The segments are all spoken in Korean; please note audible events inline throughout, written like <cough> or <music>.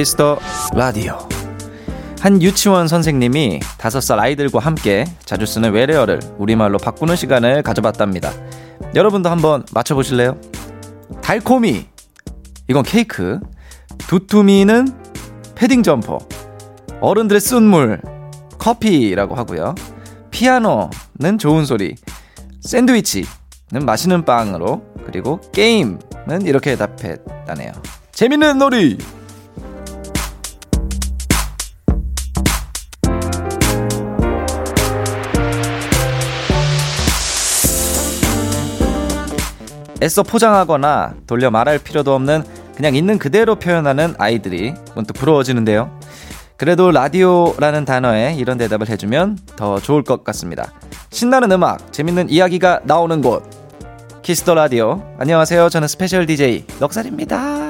키스 더 라디오. 한 유치원 선생님이 다섯 살 아이들과 함께 자주 쓰는 외래어를 우리말로 바꾸는 시간을 가져봤답니다. 여러분도 한번 맞춰보실래요? 달콤이. 이건 케이크. 두툼이는 패딩 점퍼. 어른들의 쓴물. 커피라고 하고요. 피아노는 좋은 소리. 샌드위치는 맛있는 빵으로. 그리고 게임은 이렇게 답했다네요. 재밌는 놀이! 애써 포장하거나 돌려 말할 필요도 없는 그냥 있는 그대로 표현하는 아이들이 문득 부러워지는데요. 그래도 라디오라는 단어에 이런 대답을 해주면 더 좋을 것 같습니다. 신나는 음악, 재밌는 이야기가 나오는 곳. 키스터 라디오. 안녕하세요. 저는 스페셜 DJ 넉살입니다.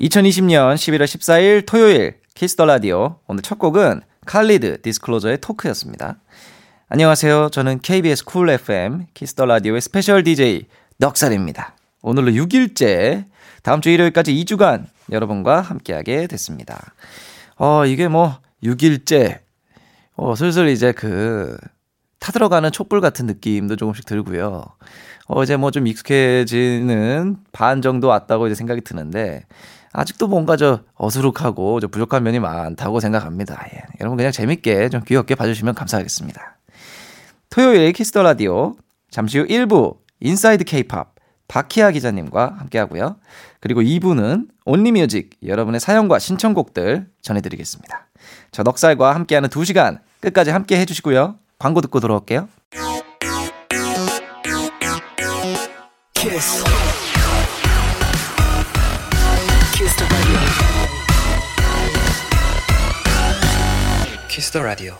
2020년 11월 14일 토요일 키스 더 라디오 오늘 첫 곡은 칼리드 디스클로저의 토크였습니다. 안녕하세요. 저는 KBS Cool FM 키스 더 라디오의 스페셜 DJ 넉살입니다. 오늘로 6일째 다음 주 일요일까지 2주간 여러분과 함께하게 됐습니다. 어, 이게 뭐 6일째 어, 슬슬 이제 그 타들어가는 촛불 같은 느낌도 조금씩 들고요. 어, 이제 뭐 좀 익숙해지는 반 정도 왔다고 이제 생각이 드는데, 아직도 뭔가 저 어수룩하고 저 부족한 면이 많다고 생각합니다. 예. 여러분 그냥 재밌게 좀 귀엽게 봐주시면 감사하겠습니다. 토요일 키스 더 라디오, 잠시 후 1부 Inside K-pop 박희아 기자님과 함께 하고요. 그리고 2부는 Only Music 여러분의 사연과 신청곡들 전해드리겠습니다. 저 넉살과 함께하는 2시간 끝까지 함께 해주시고요. 광고 듣고 돌아올게요. 키스. 키스 더 라디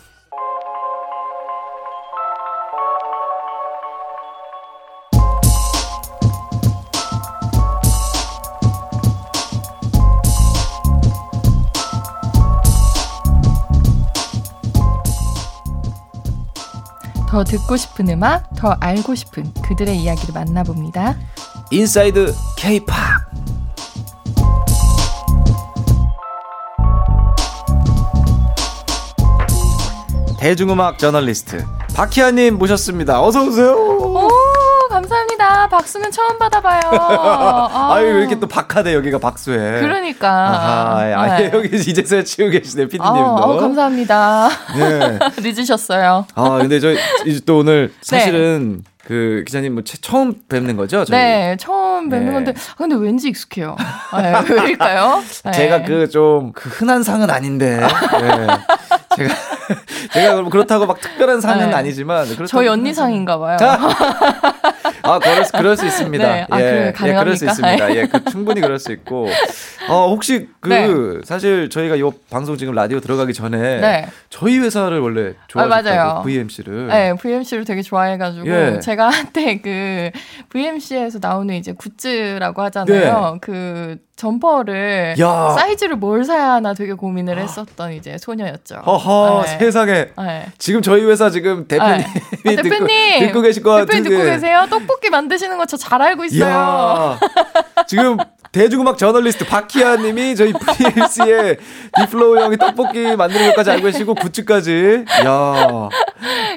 더 듣고 싶은 음악, 더 알고 싶은 그들의 이야기를 만나봅니다. 인사이드 K-팝. 대중음악 저널리스트 박희아님 모셨습니다. 어서 오세요. 오, 감사합니다. 박수는 처음 받아봐요. <laughs> 아. 유왜 이렇게 또 박하대 여기가 박수해. 그러니까. 아하, 아, 네. 여기 이제서야 치우 계시네 피디님도. 아, 감사합니다. 네. <laughs> 늦으셨어요. 아 근데 저 이제 또 오늘 사실은. 네. 그 기자님 뭐 처음 뵙는 거죠? 저희? 네, 처음 뵙는 네. 건데 아, 근데 왠지 익숙해요. 네, 왜일까요? <laughs> 네. 제가 그 좀그 그 흔한 상은 아닌데 네. 제가 <laughs> 제가 그렇다고 막 특별한 상은 네. 아니지만 저희 언니 상인가 봐요. 아, 그럴, 수, 그럴 수 있습니다. 네. 아, 예, 예, 그럴 수 있습니다. 예, 그, <laughs> 충분히 그럴 수 있고. 어, 혹시 그, 네. 사실 저희가 이 방송 지금 라디오 들어가기 전에 네. 저희 회사를 원래 좋아했어요. 아, VMC를. 네, VMC를 되게 좋아해가지고 예. 제가 <laughs> 한때 그 VMC에서 나오는 이제 굿즈라고 하잖아요. 네. 그 점퍼를 야. 사이즈를 뭘 사야 하나 되게 고민을 했었던 이제 소녀였죠. 허허 네. 세상에 네. 지금 저희 회사 지금 대표님이 네. 아, 대표님 <laughs> 듣고, 듣고, 계실 것 같은데 대표님 듣고 계세요? 떡볶이 만드시는 거 저 잘 알고 있어요. 지금 대중음악 저널리스트 박희아 님이 저희 VMC의 딥플로우 형이 떡볶이 만드는 것까지 알고 계시고 굿즈까지. 야.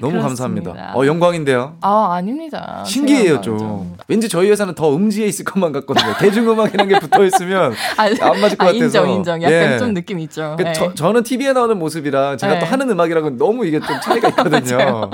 너무 감사합니다. 어, 영광인데요. 아, 아닙니다. 신기해요, 좀. 좀. 왠지 저희 회사는 더 음지에 있을 것만 같거든요. 대중음악이라는 게 붙어 있으면 <laughs> 아, 안 맞을 것 아, 같아서. 인정, 인정. 약간 예. 좀 느낌 있죠. 그, 네. 저, 저는 TV에 나오는 모습이랑 제가 네. 또 하는 음악이랑은 너무 이게 좀 차이가 <laughs> 있거든요.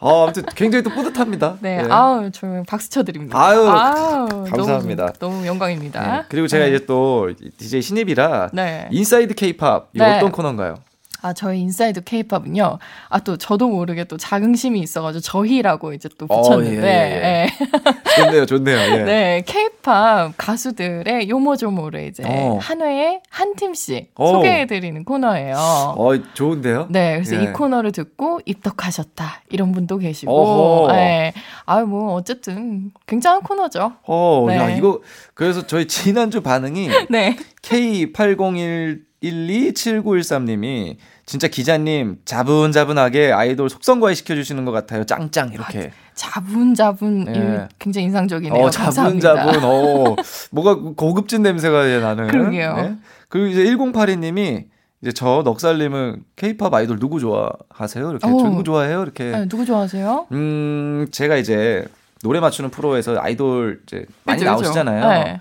어, 아무튼 굉장히 또 뿌듯합니다. 네, 네. 아우, 저 박수 쳐드립니다. 아유, 아유 감사합니다. 너무, 너무 영광입니다. 네. 그리고 제가 네. 이제 또 DJ 신입이라 네. Inside K-pop 이 네. 어떤 코너인가요? 아, 저희 Inside K-pop은요. 아, 또 저도 모르게 또 자긍심이 있어가지고 저희라고 이제 또 붙였는데. 어, 예, 예. 예. 좋네요, 좋네요. 예. 네, 케이팝 가수들의 요모조모를 이제 어. 한 회에 한 팀씩 어. 소개해드리는 코너예요. 어, 좋은데요? 네, 그래서 이 예. 코너를 듣고 입덕하셨다. 이런 분도 계시고. 네. 아, 뭐, 어쨌든 굉장한 코너죠. 어, 네. 야, 이거, 그래서 저희 지난주 반응이 <laughs> 네. K801 127913님이 진짜 기자님 자분자분하게 아이돌 속성과외 시켜주시는 것 같아요. 짱짱 이렇게. 아, 자분자분 네. 굉장히 인상적이네요. 어, 자분자분. 어, 뭐가 고급진 냄새가 나는. 그러게요. 네? 그리고 이제 1082님이 이제 저 넉살님은 케이팝 아이돌 누구 좋아하세요? 이렇게 오. 누구 좋아해요? 이렇게. 네, 누구 좋아하세요? 음, 제가 이제 노래 맞추는 프로에서 아이돌 이제 많이 그쵸, 나오시잖아요. 네.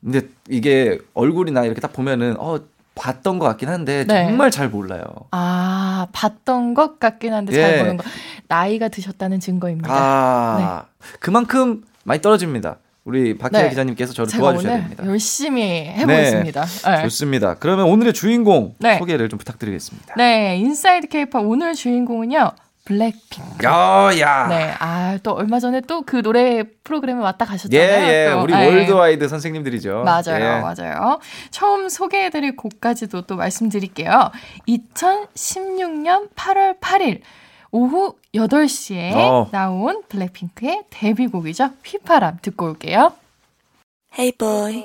근데 이게 얼굴이나 이렇게 딱 보면은 어 봤던 것 같긴 한데 네. 정말 잘 몰라요. 아 봤던 것 같긴 한데 예. 잘 모르는 거. 나이가 드셨다는 증거입니다. 아 네. 그만큼 많이 떨어집니다. 우리 박희아 네. 기자님께서 저를 도와주셔야 됩니다. 열심히 해보겠습니다. 네. 네. 좋습니다. 그러면 오늘의 주인공 네. 소개를 좀 부탁드리겠습니다. 네, 인사이드 케이팝 오늘 주인공은요. 블랙핑크. 야, 야. 네, 아, 또 얼마 전에 또 그 노래 프로그램에 왔다 가셨잖아요. 예, 예. 또. 우리 네. worldwide 선생님들이죠. 맞아요, 예. 맞아요. 처음 소개해 드릴 곡까지도 또 말씀드릴게요. 2016년 8월 8일 오후 8시에 어. 나온 블랙핑크의 데뷔곡이죠. 휘파람 듣고 올게요. Hey boy.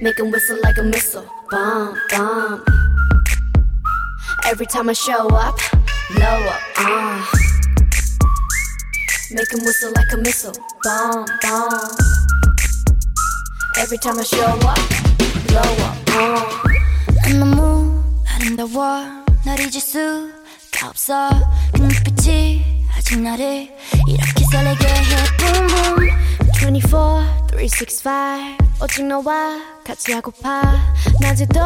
Make him whistle like a missile. Bomb, bomb. Every time I show up, blow up, uh. Make him whistle like a missile, bomb, bomb. Every time I show up, blow up, uh. 너무 아름다워 날 잊을 수가 없어 그 눈빛이 아직 나를 이렇게 설레게 해 boom boom 24, 365 오직 너와 같이 하고파 낮에도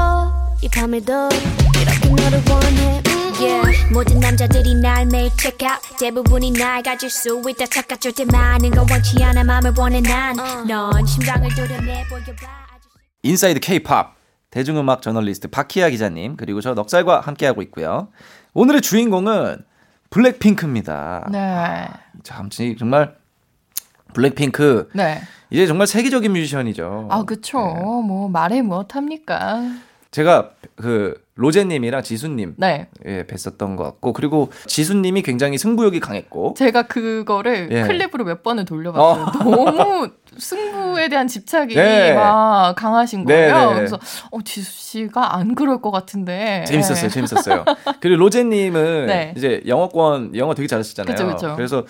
이 밤에도 이렇게 너를 원해 yeah. 모든 남자들이 날 매일 check out 대부분이 날 가질 수 있다 착각 절대 많은 건 원치 않아 맘을 원해 난 넌 심장을 도려내 보여봐 인사이드 K-팝 대중음악 저널리스트 박희아 기자님 그리고 저 넉살과 함께하고 있고요 오늘의 주인공은 블랙핑크입니다 네. 참 정말 블랙핑크 네. 이제 정말 세계적인 뮤지션이죠. 아, 그쵸. 네. 뭐, 말해 무엇합니까? 제가 그 로제님이랑 지수님 네. 예, 뵀었던 것 같고 그리고 지수님이 굉장히 승부욕이 강했고 제가 그거를 예. 클립으로 몇 번을 돌려봤어요. 어. 너무 승부에 대한 집착이 네. 막 강하신 네, 거예요. 네, 그래서 어 지수 씨가 안 그럴 것 같은데 재밌었어요, 재밌었어요. 그리고 로제님은 네. 이제 영어권 영어 되게 잘하시잖아요. 그쵸, 그쵸. 그래서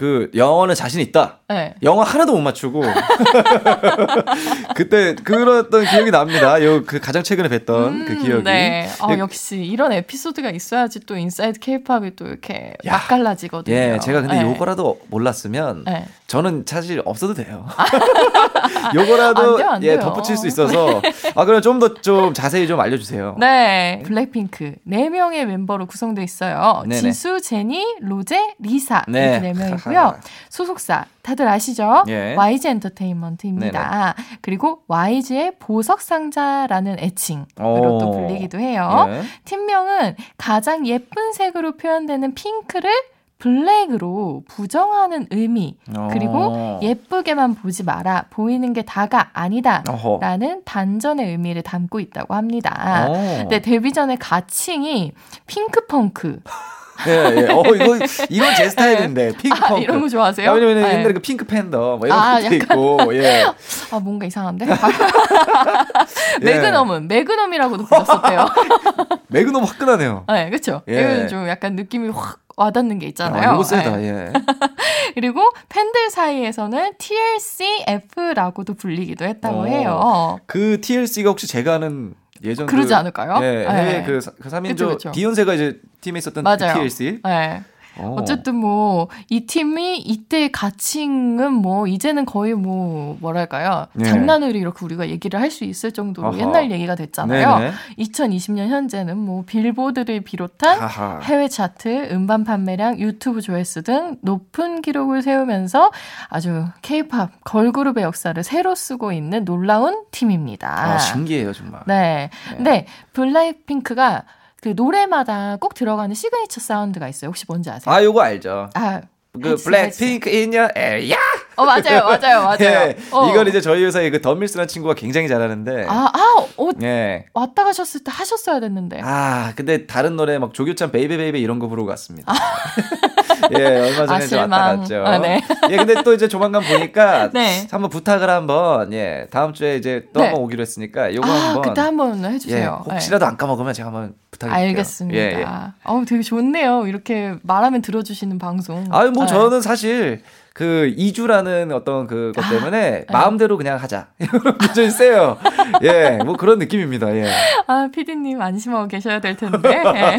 그 영어는 자신 있다. 네. 영어 하나도 못 맞추고 <laughs> 그때 그랬던 기억이 납니다. 요 그 가장 최근에 뵀던 음, 그 기억이. 네. 어, 역시 이런 에피소드가 있어야지 또 인사이드 케이팝이 또 이렇게 야, 맛깔나지거든요. 예, 제가 근데 네. 요거라도 몰랐으면 네. 저는 사실 없어도 돼요. <laughs> 요거라도 안 돼요, 안 예, 덧붙일 수 있어서 아 그럼 좀 더좀 좀 자세히 좀 알려주세요. 네, 블랙핑크 네 명의 멤버로 구성돼 있어요. 네네. 지수, 제니, 로제, 리사 네. 이렇게 네 명이고요. <laughs> 소속사 다들 아시죠? 예. YG 엔터테인먼트입니다. 네네. 그리고 YG의 보석 상자라는 애칭으로 또 불리기도 해요. 예. 팀명은 가장 예쁜 색으로 표현되는 핑크를 블랙으로 부정하는 의미 그리고 어. 예쁘게만 보지 마라 보이는 게 다가 아니다라는 반전의 의미를 담고 있다고 합니다. 어. 네 데뷔 전에 가칭이 핑크펑크 <laughs> 예, 예. 어, 이거, 이건 제 스타일인데, 핑크 아, 이런 거 좋아하세요? 왜냐면 네. 옛날에 그 핑크 팬더, 뭐 이런 아, 것도 약간... 있고, 예. 아, 뭔가 이상한데? <laughs> 예. 매그넘은, 매그넘이라고도 불렀었대요. <laughs> 매그넘 화끈하네요. 네, 그쵸. 예. 이건 좀 약간 느낌이 확 와닿는 게 있잖아요. 아, 이거 세다, 네. 예. <laughs> 그리고 팬들 사이에서는 TLCF라고도 불리기도 했다고 어, 해요. 그 TLC가 혹시 제가 아는 예전 그러지 그, 않을까요? 예, 해외 네. 그, 그 3인조 비욘세가 이제 팀에 있었던 맞아요. TLC. 네. 어. 어쨌든 뭐 이 팀이 이때 가칭은 뭐 이제는 거의 뭐 뭐랄까요 네. 장난으로 이렇게 우리가 얘기를 할 수 있을 정도로 어허. 옛날 얘기가 됐잖아요. 네네. 2020년 현재는 뭐 빌보드를 비롯한 아하. 해외 차트, 음반 판매량, 유튜브 조회수 등 높은 기록을 세우면서 아주 K-팝 걸그룹의 역사를 새로 쓰고 있는 놀라운 팀입니다. 아, 신기해요 정말. 네. 네. 근데 블랙핑크가 그 노래마다 꼭 들어가는 signature sound가 있어요. 혹시 뭔지 아세요? 아, 요거 알죠. 아, 그 블랙핑크 in your area. 어 맞아요, 맞아요, <laughs> 맞아요. 예, 어. 이걸 이제 저희 회사에 그 던밀스라는 친구가 굉장히 잘하는데. 아, 아, 어, 예. 왔다 가셨을 때 하셨어야 됐는데. 아, 근데 다른 노래 막 조규찬 baby baby 이런 거 부르고 갔습니다. 아. <laughs> 예, 얼마 전에 아, 왔다 갔죠. 아, 네. 예, 근데 또 이제 조만간 보니까 <laughs> 네. 한번 부탁을 한번 예, 다음 주에 이제 또 네. 한번 오기로 했으니까 요거 아, 한번 그때 한번 해 주세요. 예, 혹시라도 안 까먹으면 제가 한번 부탁드릴게요. 알겠습니다. 예, 예. 어우, 되게 좋네요. 이렇게 말하면 들어 주시는 방송. 아유, 뭐 네. 저는 사실 그 2주라는 어떤 그것 아, 때문에 아, 마음대로 그냥 하자. <laughs> 이런 기준이 세요. 예, 뭐 그런 느낌입니다. 예. 아, 피디님 안심하고 계셔야 될 텐데. 예.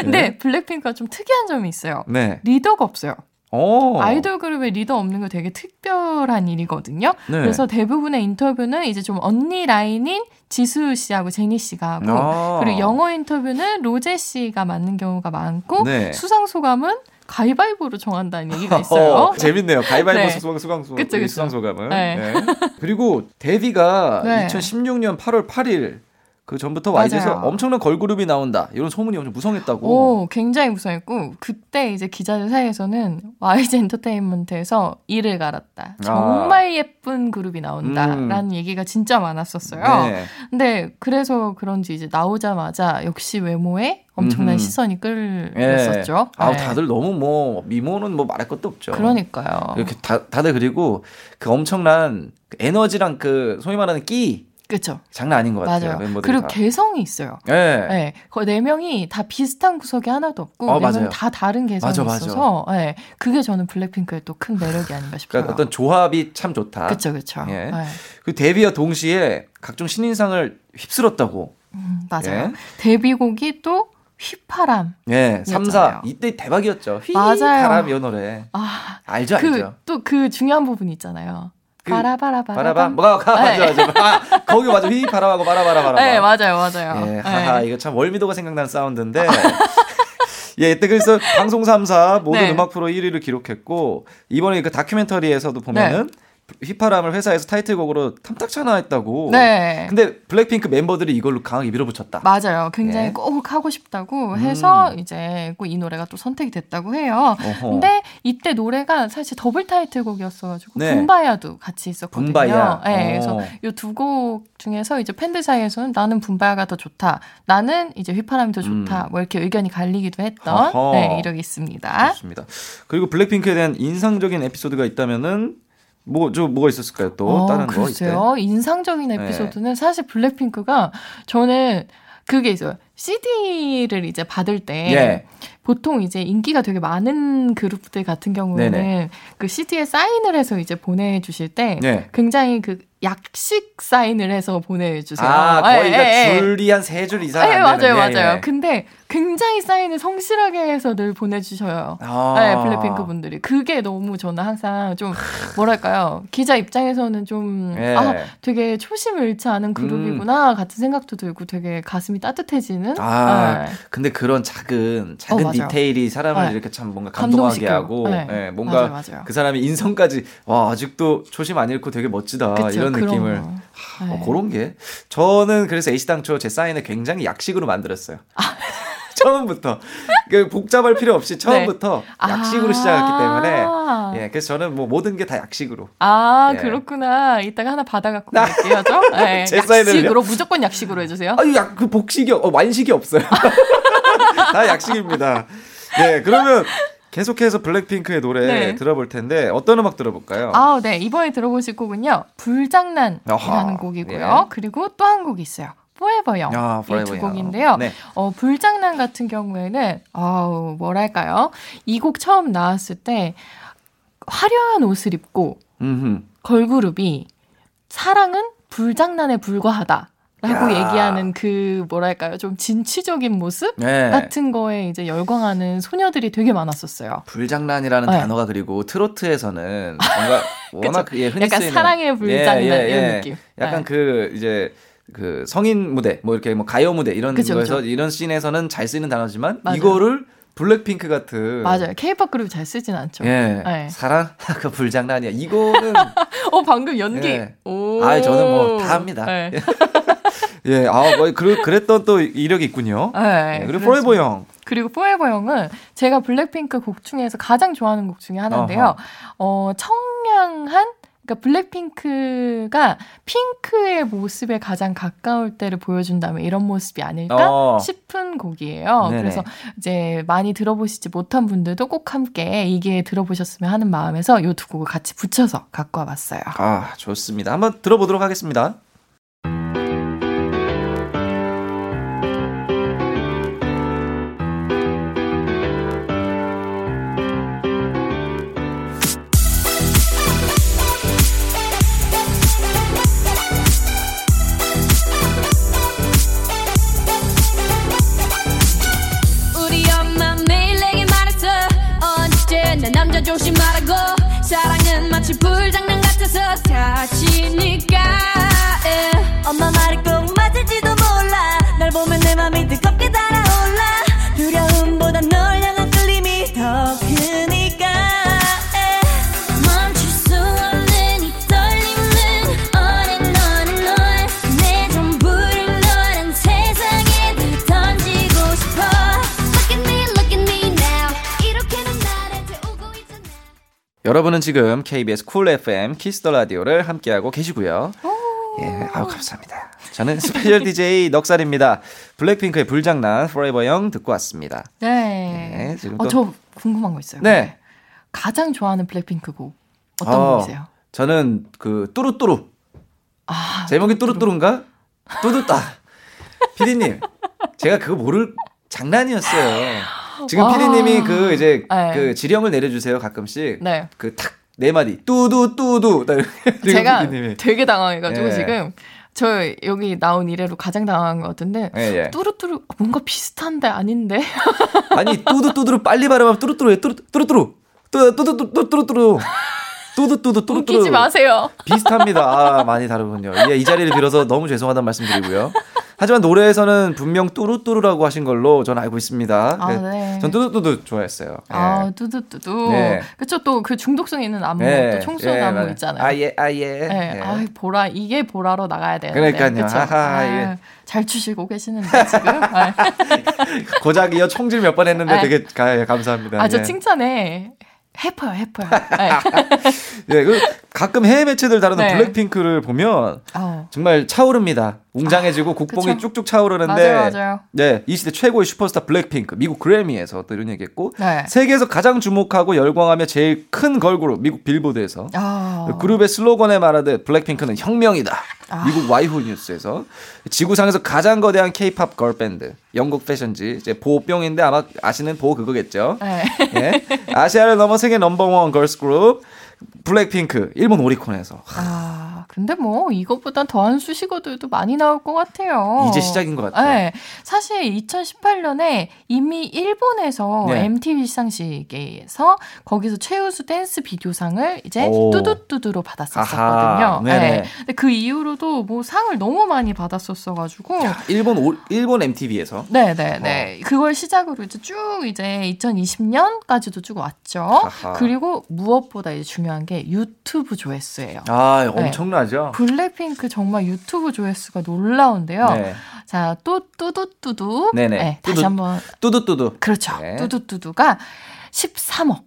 근데 <laughs> <laughs> 네. 블랙핑크가 좀 특이한 점이 있어요. 네. 리더가 없어요. 오. 아이돌 그룹에 리더 없는 거 되게 특별한 일이거든요. 네. 그래서 대부분의 인터뷰는 이제 좀 언니 라인인 지수 씨하고 제니 씨가 하고 아. 그리고 영어 인터뷰는 로제 씨가 맡는 경우가 많고 네. 수상 소감은 가위바위보로 정한다는 얘기가 <laughs> 있어요. 어, 재밌네요. 가위바위보 네. 수강 수강 수 그쵸, 그쵸. 수강 소감은. 네. 네. 그리고 데뷔가 2016년 8월 8일 그 전부터 YG에서 엄청난 걸그룹이 나온다 이런 소문이 엄청 무성했다고. 오, 굉장히 무성했고 그때 이제 기자들 사이에서는 YG 엔터테인먼트에서 이를 갈았다. 아. 정말 아. 예쁜 그룹이 나온다라는 음. 얘기가 진짜 많았었어요. 네. 근데 그래서 그런지 이제 나오자마자 역시 외모에 엄청난 음. 시선이 끌렸었죠. 네. 아, 네. 다들 너무 뭐 미모는 뭐 말할 것도 없죠. 그러니까요. 이렇게 다, 다들 그리고 그 엄청난 그 에너지랑 그 소위 말하는 끼 그렇죠. 장난 아닌 것 같아요. 맞아요. 멤버들이 그리고 다. 개성이 있어요. 네. 네. 거네 명이 다 비슷한 구석이 하나도 없고 어, 네 명다 다른 개성이 맞아, 맞아. 있어서 네. 그게 저는 블랙핑크의 또 큰 매력이 아닌가 싶어요. 그러니까 어떤 조합이 참 좋다. 그렇죠, 그렇죠. 예. 네. 그 데뷔와 동시에 각종 신인상을 휩쓸었다고. 음, 맞아요. 예. 데뷔곡이 또 휘파람. 예, 3, 4. 이때 대박이었죠. 휘파람 이 노래. 아, 알죠, 그, 알죠. 또 그 중요한 부분 있잖아요. 그 바라바라 바라바 뭐가 가 맞아 네. 맞아 아, 거기 맞아 휘 바라바고 바라바라 바라바 네 맞아요 맞아요 예 하하 네. 이거 참 월미도가 생각나는 사운드인데 <laughs> 예, 이때 그래서 방송 3사 모든 네. 음악 프로 1위를 기록했고 이번에 그 다큐멘터리에서도 보면은 네. 휘파람을 회사에서 타이틀곡으로 탐탁찮아 했다고. 네. 근데 블랙핑크 멤버들이 이걸로 강하게 밀어붙였다. 맞아요. 굉장히 예. 꼭 하고 싶다고 해서 음. 이제 꼭 이 노래가 또 선택이 됐다고 해요. 어허. 근데 이때 노래가 사실 더블 타이틀곡이었어가지고 네. 분바야도 같이 있었거든요. 분바야. 네, 그래서 이 두 곡 중에서 이제 팬들 사이에서는 나는 분바야가 더 좋다. 나는 이제 휘파람이 더 좋다. 음. 뭐 이렇게 의견이 갈리기도 했던 네, 이력이 있습니다. 좋습니다. 그리고 블랙핑크에 대한 인상적인 에피소드가 있다면은 뭐, 저, 뭐가 있었을까요? 또, 어, 다른 글쎄요. 거? 글쎄요. 인상적인 네. 에피소드는 네. 사실 블랙핑크가 저는 그게 있어요. CD를 이제 받을 때 예. 보통 이제 인기가 되게 많은 그룹들 같은 경우에는 네네. 그 CD에 사인을 해서 이제 보내주실 때 네. 굉장히 그 약식 사인을 해서 보내주세요. 아, 거의 예, 예, 줄이 한 세 줄 이상. 예, 맞아요, 맞아요. 근데 굉장히 사인을 성실하게 해서 늘 보내주셔요. 아. 네, 블랙핑크 분들이. 그게 너무 저는 항상 좀, 뭐랄까요. 기자 입장에서는 좀, 예. 아, 되게 초심을 잃지 않은 그룹이구나, 음. 같은 생각도 들고 되게 가슴이 따뜻해지는. 아, 네. 근데 그런 작은, 작은 어, 디테일이 사람을 네. 이렇게 참 뭔가 감동하게 하고, 네. 네. 뭔가 맞아요, 맞아요. 그 사람이 인성까지, 와, 아직도 초심 안 잃고 되게 멋지다. 그쵸, 이런 느낌을. 어, 그런 게. 저는 그래서 A씨 당초 제 사인을 굉장히 약식으로 만들었어요. 아. <laughs> 처음부터 그 복잡할 필요 없이 처음부터 네. 약식으로 아~ 시작했기 때문에 예 그래서 저는 뭐 모든 게 다 약식으로 아 예. 그렇구나 이따가 하나 받아갖고 갈게요 죠 <laughs> 네, 제 약식으로 무조건 약식으로 해주세요 아니 약그 복식이 어, 완식이 없어요 <laughs> 다 약식입니다 네 그러면 계속해서 블랙핑크의 노래 네. 들어볼 텐데 어떤 음악 들어볼까요? 아, 네. 이번에 들어보실 곡은요. 불장난이라는 아하, 곡이고요. 예. 그리고 또 한 곡이 있어요. 포에버영 아, 이두 곡인데요. 네. 어, 불장난 같은 경우에는 어, 뭐랄까요? 이 곡 처음 나왔을 때 화려한 옷을 입고 음흠. 걸그룹이 사랑은 불장난에 불과하다. 라고 얘기하는 그 뭐랄까요 좀 진취적인 모습 네. 같은 거에 이제 열광하는 소녀들이 되게 많았었어요. 불장난이라는 네. 단어가 그리고 트로트에서는 뭔가 <laughs> 워낙 예, 흔히 약간 쓰이는 사랑의 불장난 예, 예, 예. 이런 느낌. 약간 네. 그 이제 그 성인 무대 뭐 이렇게 뭐 가요 무대 이런 그쵸, 거에서 그쵸. 이런 씬에서는 잘 쓰이는 단어지만 맞아요. 이거를 블랙핑크 같은 맞아요. 케이팝 그룹 잘 쓰진 않죠. 예. 네. 사랑 그 불장난 이야. 이거는 <laughs> 어 방금 연기. 예. 오. 아 저는 뭐 다 합니다. 네. <laughs> 예. 아, 뭐 그, 그랬던 또 이력이 있군요. 네. 네. 그리고 Forever Young. 그리고 포에버 형은 제가 블랙핑크 곡 중에서 가장 좋아하는 곡 중에 하나인데요. 어허. 어 청량한 그러니까 블랙핑크가 핑크의 모습에 가장 가까울 때를 보여준다면 이런 모습이 아닐까 어. 싶은 곡이에요. 네네. 그래서 이제 많이 들어보시지 못한 분들도 꼭 함께 이게 들어보셨으면 하는 마음에서 이 두 곡을 같이 붙여서 갖고 와봤어요. 아 좋습니다. 한번 들어보도록 하겠습니다. 같아서 여러분은 지금 KBS 쿨 FM Kiss the Radio를 함께하고 계시고요. 예, 아우 감사합니다. 저는 special DJ 넉살입니다. 블랙핑크의 불장난 Forever Young 듣고 왔습니다. 네. 네 지금 어, 또... 저 궁금한 거 있어요. 네. 가장 좋아하는 블랙핑크 곡 어떤 어, 곡이세요? 저는 그 뚜루뚜루. 아, 제목이 뚜루뚜루인가? 뚜두따. 피디님, 제가 그거 모를 장난이었어요. 지금 피디님이 그 이제 네. 그 지령을 내려주세요 가끔씩. 네. 그탁 네 마디 뚜두 뚜두. 제가 PD님이. 되게 당황해가지고 예. 지금 저 여기 나온 이래로 가장 당황한 것 같은데 예, 예. 뚜루뚜루 뭔가 비슷한데 아닌데. <laughs> 아니 뚜두뚜두를 빨리 발음하면 뚜루뚜루에 뚜루뚜루 뚜두뚜두뚜루뚜루. 뚜두뚜두 뚜루뚜루. 웃기지 마세요. 비슷합니다. 아, 많이 다르군요. 예, 이 자리를 빌어서 너무 죄송하다는 말씀 드리고요. 하지만 노래에서는 분명 뚜루뚜루라고 하신 걸로 저는 알고 있습니다. 아, 네. 네. 전 뚜두뚜두 좋아했어요. 아, 네. 뚜두뚜두. 네. 그쵸, 또 그 중독성 있는 안무, 네. 또 청소년 예, 안무 있잖아요. 아, 예, 아, 예. 네. 네. 아, 보라, 이게 보라로 나가야 되는데. 그러니까요. 아하, 아, 예. 잘 추시고 계시는데, 지금. 아. <laughs> 고작이요, 총질 몇 번 했는데 되게 가, 감사합니다. 아, 저 예. 칭찬해. 해퍼요, 해퍼요. 네. <laughs> 그 가끔 해외 매체들 다루는 네. 블랙핑크를 보면 어. 정말 차오릅니다. 웅장해지고 아, 국뽕이 그쵸? 쭉쭉 차오르는데 맞아요, 맞아요. 네, 이 시대 최고의 슈퍼스타 블랙핑크 미국 그래미에서 또 이런 얘기했고 네. 세계에서 가장 주목하고 열광하며 제일 큰 걸그룹 미국 빌보드에서 아. 그룹의 슬로건에 말하듯 블랙핑크는 혁명이다. 아. 미국 와이후 뉴스에서 지구상에서 가장 거대한 케이팝 걸밴드 영국 패션지 이제 보병인데 아마 아시는 보 그거겠죠. 네. 네. 아시아를 넘어 세계 넘버원 걸스 그룹 블랙핑크 일본 오리콘에서. 아 근데 뭐 이것보다 더한 수식어들도 많이 나올 것 같아요. 이제 시작인 것 같아요. 네, 사실 2018년에 이미 일본에서 네. MTV 시상식에서 거기서 최우수 댄스 비디오상을 이제 오. 뚜두뚜두로 받았었거든요. 네. 근데 그 이후로도 뭐 상을 너무 많이 받았었어가지고 야, 일본 오, 일본 MTV에서. 네네네. 네. 어. 그걸 시작으로 이제 쭉 이제 2020년까지도 쭉 왔죠. 아하. 그리고 무엇보다 이제 중요한 게 유튜브 조회수예요. 아 엄청나. 맞아. 블랙핑크 정말 유튜브 조회수가 놀라운데요. 네. 자, 또 뚜두뚜두. 네네. 네, 다시 한번. 뚜두뚜두. 그렇죠. 네. 뚜두뚜두가 13억.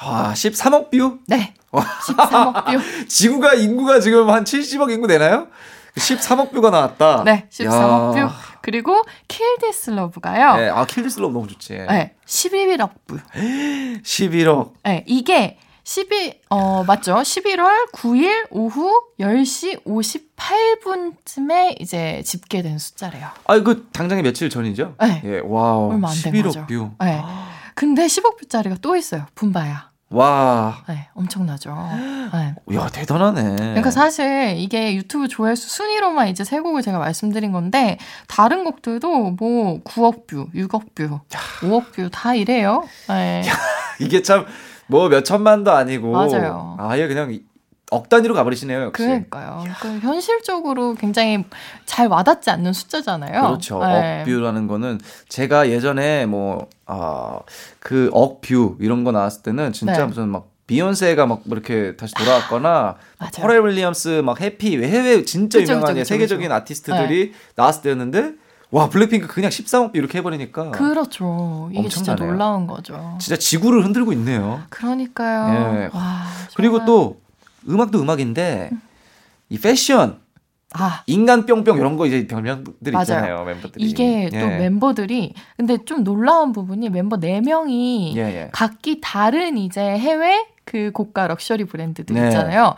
아, 13억 view? 네. 13억 view. <laughs> 지구가 인구가 지금 한 70억 인구 되나요? 13억 view가 나왔다. 네, 13억 야. 뷰. 그리고 킬디스 러브가요. 네, 아 Kill This Love 너무 좋지. 네, 11억 view. <gasps> 11억. 네, 이게 12, 어, 맞죠. 11월 9일 오후 10시 58분쯤에 이제 집계된 숫자래요. 아, 그 당장에 며칠 전이죠? 네. 예, 와우. 얼마 안된 11억 거죠. view. 네. 근데 10억 view짜리가 또 있어요. 붐바야. 와. 네, 엄청나죠. 네. 야, 대단하네. 그러니까 사실 이게 유튜브 조회수 순위로만 이제 세 곡을 제가 말씀드린 건데, 다른 곡들도 뭐 9억 view, 6억 view, 5억 view 다 이래요. 네. 야, 이게 참, 뭐 몇 천만도 아니고. 맞아요. 아예 그냥 억 단위로 가버리시네요, 역시. 그러니까요. 그 현실적으로 굉장히 잘 와닿지 않는 숫자잖아요. 그렇죠. 네. 억뷰라는 거는 제가 예전에 뭐, 아, 그 억뷰 이런 거 나왔을 때는 진짜 네. 무슨 막 비욘세가 막 이렇게 다시 돌아왔거나 퍼렐 윌리엄스 막 해피 해외 진짜 그쵸, 유명한 그쵸, 그쵸, 세계적인 아티스트들이 네. 나왔을 때였는데 와 블랙핑크 그냥 13억 이렇게 해버리니까 그렇죠 이게 진짜 놀라운 거죠 진짜 지구를 흔들고 있네요 그러니까요 예. 와, 그리고 또 음악도 음악인데 이 패션 아. 인간 뿅뿅 이런 거 이제 별명들 맞아요. 있잖아요 멤버들이 이게 예. 또 멤버들이 근데 좀 놀라운 부분이 mem버 4명이 예, 예. 각기 다른 이제 해외 그 고가 럭셔리 브랜드들 네. 있잖아요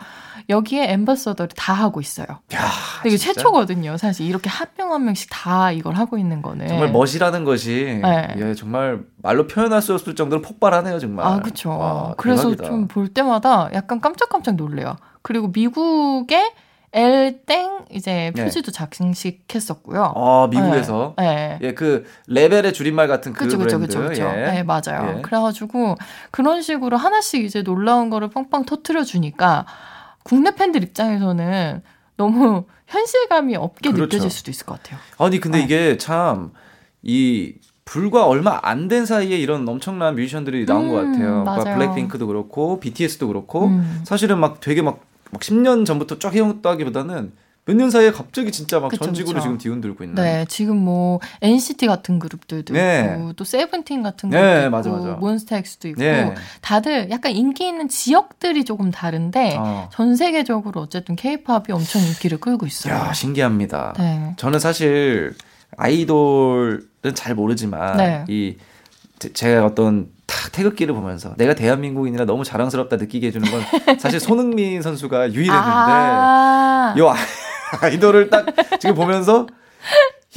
여기에 엠버서더를 다 하고 있어요. 야, 이게 최초거든요. 사실 이렇게 한명한 명씩 다 이걸 하고 있는 거는 정말 멋이라는 것이 네. 예, 정말 말로 표현할 수 없을 정도로 폭발하네요, 정말. 아, 그렇죠. 그래서 좀 볼 때마다 약간 깜짝깜짝 놀래요. 그리고 미국의 엘땡 이제 네. 표지도 네. 장식했었고요. 아 미국에서 네. 예, 그 레벨의 줄임말 같은 그 그쵸, 브랜드. 그쵸, 그쵸, 그쵸. 예. 네, 맞아요. 예. 그래가지고 그런 식으로 하나씩 이제 놀라운 거를 뻥뻥 터트려 주니까 국내 팬들 입장에서는 너무 <laughs> 현실감이 없게 그렇죠. 느껴질 수도 있을 것 같아요. 아니 근데 네. 이게 참 이 불과 얼마 안 된 사이에 이런 엄청난 뮤지션들이 나온 음, 것 같아요. 그러니까 블랙핑크도 그렇고 BTS도 그렇고 음. 사실은 막 되게 막, 막 10년 전부터 쫙 해왔다기보다는 몇 년 사이에 갑자기 진짜 막 그쵸, 전직으로 그쵸. 지금 뒤흔들고 있는. 네, 지금 뭐 NCT 같은 그룹들도 네. 있고 또 세븐틴 같은 네, 그룹도 네, 있고 맞아, 맞아. 몬스타엑스도 있고 네. 다들 약간 인기 있는 지역들이 조금 다른데 어. 전 세계적으로 어쨌든 케이팝이 엄청 인기를 끌고 있어요. 야, 신기합니다. 네. 저는 사실 아이돌은 잘 모르지만 네. 이 제가 어떤 탁 태극기를 보면서 내가 대한민국인이라 너무 자랑스럽다 느끼게 해주는 건 사실 <laughs> 손흥민 선수가 유일했는데 아~ 요 <laughs> 아이돌을 딱 지금 보면서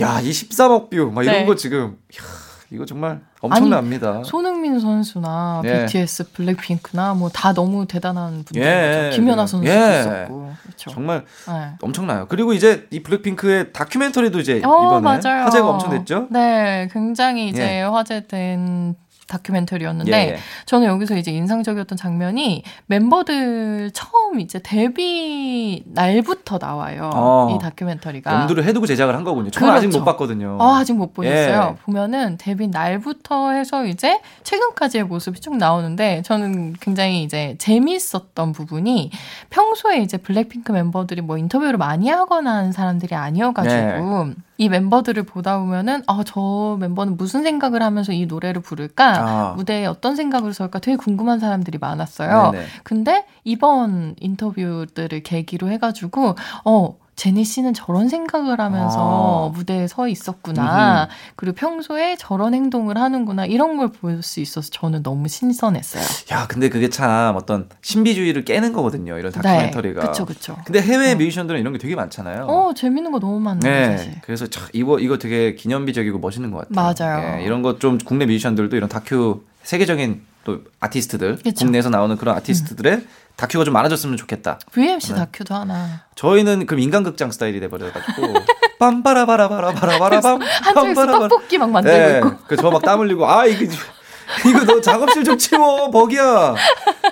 야, 이 13억 view, 막 이런 네. 거 지금, 야, 이거 정말 엄청납니다. 아니, 손흥민 선수나 예. BTS, 블랙핑크나 뭐 다 너무 대단한 분들. 예. 김연아 선수도 예. 있었고. 그렇죠. 정말 네. 엄청나요. 그리고 이제 이 블랙핑크의 다큐멘터리도 이제 어, 이번에 맞아요. 화제가 엄청 됐죠? 네, 굉장히 이제 예. 화제된 다큐멘터리였는데 예, 예. 저는 여기서 이제 인상적이었던 장면이 멤버들 처음 이제 데뷔 날부터 나와요. 어, 이 다큐멘터리가. 염두를 해두고 제작을 한 거군요. 저는 그렇죠. 아직 못 봤거든요. 아, 아직 못 보셨어요. 예. 보면은 데뷔 날부터 해서 이제 최근까지의 모습이 쭉 나오는데 저는 굉장히 이제 재미있었던 부분이 평소에 이제 블랙핑크 멤버들이 뭐 인터뷰를 많이 하거나 하는 사람들이 아니어가지고 네. 이 멤버들을 보다 보면은 아 저 멤버는 무슨 생각을 하면서 이 노래를 부를까 아. 무대에 어떤 생각으로 설까 되게 궁금한 사람들이 많았어요. 네네. 근데 이번 인터뷰들을 계기로 해가지고 어 제니 씨는 저런 생각을 하면서 아. 무대에 서 있었구나. 음흠. 그리고 평소에 저런 행동을 하는구나. 이런 걸 볼 수 있어서 저는 너무 신선했어요. 야, 근데 그게 참 어떤 신비주의를 깨는 거거든요. 이런 네. 다큐멘터리가. 네, 그쵸, 그쵸. 근데 해외 어. 뮤지션들은 이런 게 되게 많잖아요. 어, 재밌는 거 너무 많네요. 네. 사실. 그래서 참, 이거, 이거 되게 기념비적이고 멋있는 것 같아요. 맞아요. 네, 이런 거 좀 국내 뮤지션들도 이런 다큐 세계적인 또 아티스트들 그쵸? 국내에서 나오는 그런 아티스트들의 음. 다큐가 좀 많아졌으면 좋겠다. VMC 네. 다큐도 하나. 저희는 그럼 인간극장 스타일이 돼버려가지고 <laughs> 빰빠라바라바라바라바라밤 한쪽에서 떡볶이 막 만들고 네. 있고. 그저 막 땀 흘리고 아 이게 이거 너 작업실 좀 치워 버기야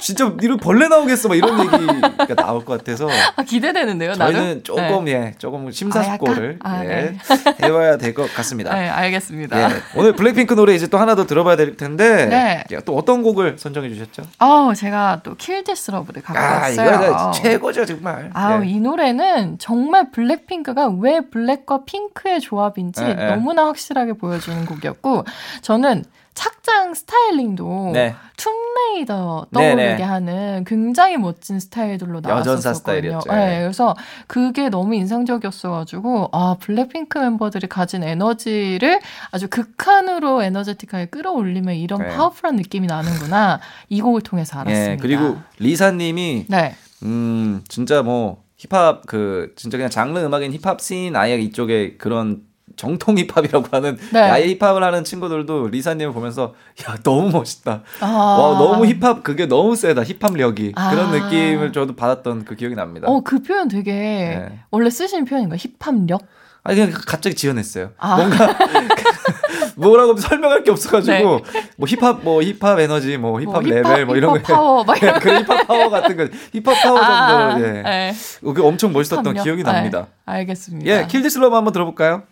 진짜 이런 벌레 나오겠어 막 이런 얘기가 나올 것 같아서 아, 기대되는데요 저희는 나름? 조금 네. 예 조금 심사숙고를 아, 아, 예, 네. 해봐야 될 것 같습니다 네 알겠습니다 예, 오늘 블랙핑크 노래 이제 또 하나 더 들어봐야 될 텐데 네. 예, 또 어떤 곡을 선정해 주셨죠? 어 제가 또 Kill This Love를 갖고 아, 왔어요 이거 최고죠 정말 아이 예. 노래는 정말 블랙핑크가 왜 블랙과 핑크의 조합인지 예, 예. 너무나 확실하게 보여주는 곡이었고 저는 착장 styling도 네. 툼레이더 떠오르게 네네. 하는 굉장히 멋진 스타일들로 나왔었거든요. 네, 그래서 그게 너무 인상적이었어가지고 아 블랙핑크 멤버들이 가진 에너지를 아주 극한으로 에너제틱하게 끌어올리면 이런 네. powerful한 느낌이 나는구나 이 곡을 통해서 알았습니다. 네, 그리고 리사님이 네. 음 진짜 뭐 힙합 그 진짜 그냥 장르 음악인 힙합 씬 아예 이쪽에 그런 정통 힙합이라고 하는 네. 야외 힙합을 하는 친구들도 리사님을 보면서 야 너무 멋있다. 아. 와 너무 힙합 그게 너무 세다 힙합력이 아. 그런 느낌을 저도 받았던 그 기억이 납니다. 어 그 표현 되게 네. 원래 쓰신 표현인가 힙합력? 아니 그냥 갑자기 지어냈어요. 아. 뭔가 <laughs> 뭐라고 설명할 게 없어가지고 네. 뭐 힙합 뭐 힙합 에너지 뭐 힙합 뭐 레벨 힙합, 뭐 이런 거 파워 막 이런 그 힙합 파워 같은 거 힙합 파워 아, 정도로 예. 네. 그 엄청 멋있었던 힙합력? 기억이 납니다. 네. 알겠습니다. 예, Kill This Love 한번 들어볼까요?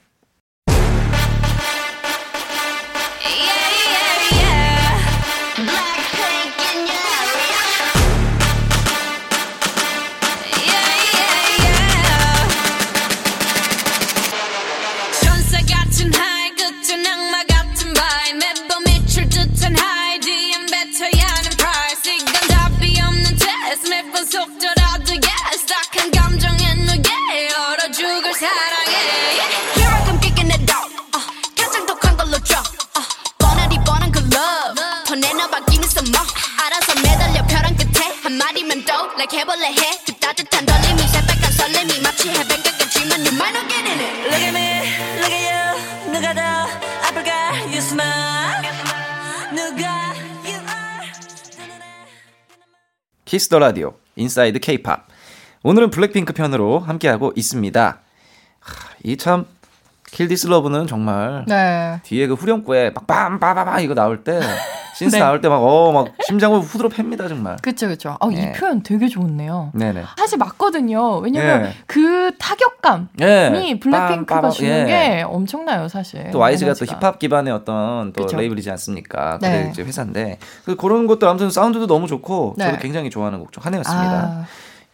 Kiss the Radio Inside K-팝 오늘은 블랙핑크 편으로 함께하고 있습니다 이 참 Kill This Love는 정말 네. 뒤에 그 후렴구에 막 빰빠바바 이거 나올 때 <laughs> synth 네. 나올 때 막 어 막 심장을 후드려 팹니다 정말. 그렇죠 그렇죠. 어, 네. 이 표현 되게 좋네요. 네네. 사실 맞거든요. 왜냐면 네. 그 타격감이 네. 블랙핑크가 빰, 주는 예. 게 엄청나요 사실. 또 YG가 또 힙합 기반의 어떤 또 그쵸? 레이블이지 않습니까? 네. 이제 회사인데 그 그런 것도 아무튼 사운드도 너무 좋고 저도 네. 굉장히 좋아하는 곡 중 하나였습니다. 아.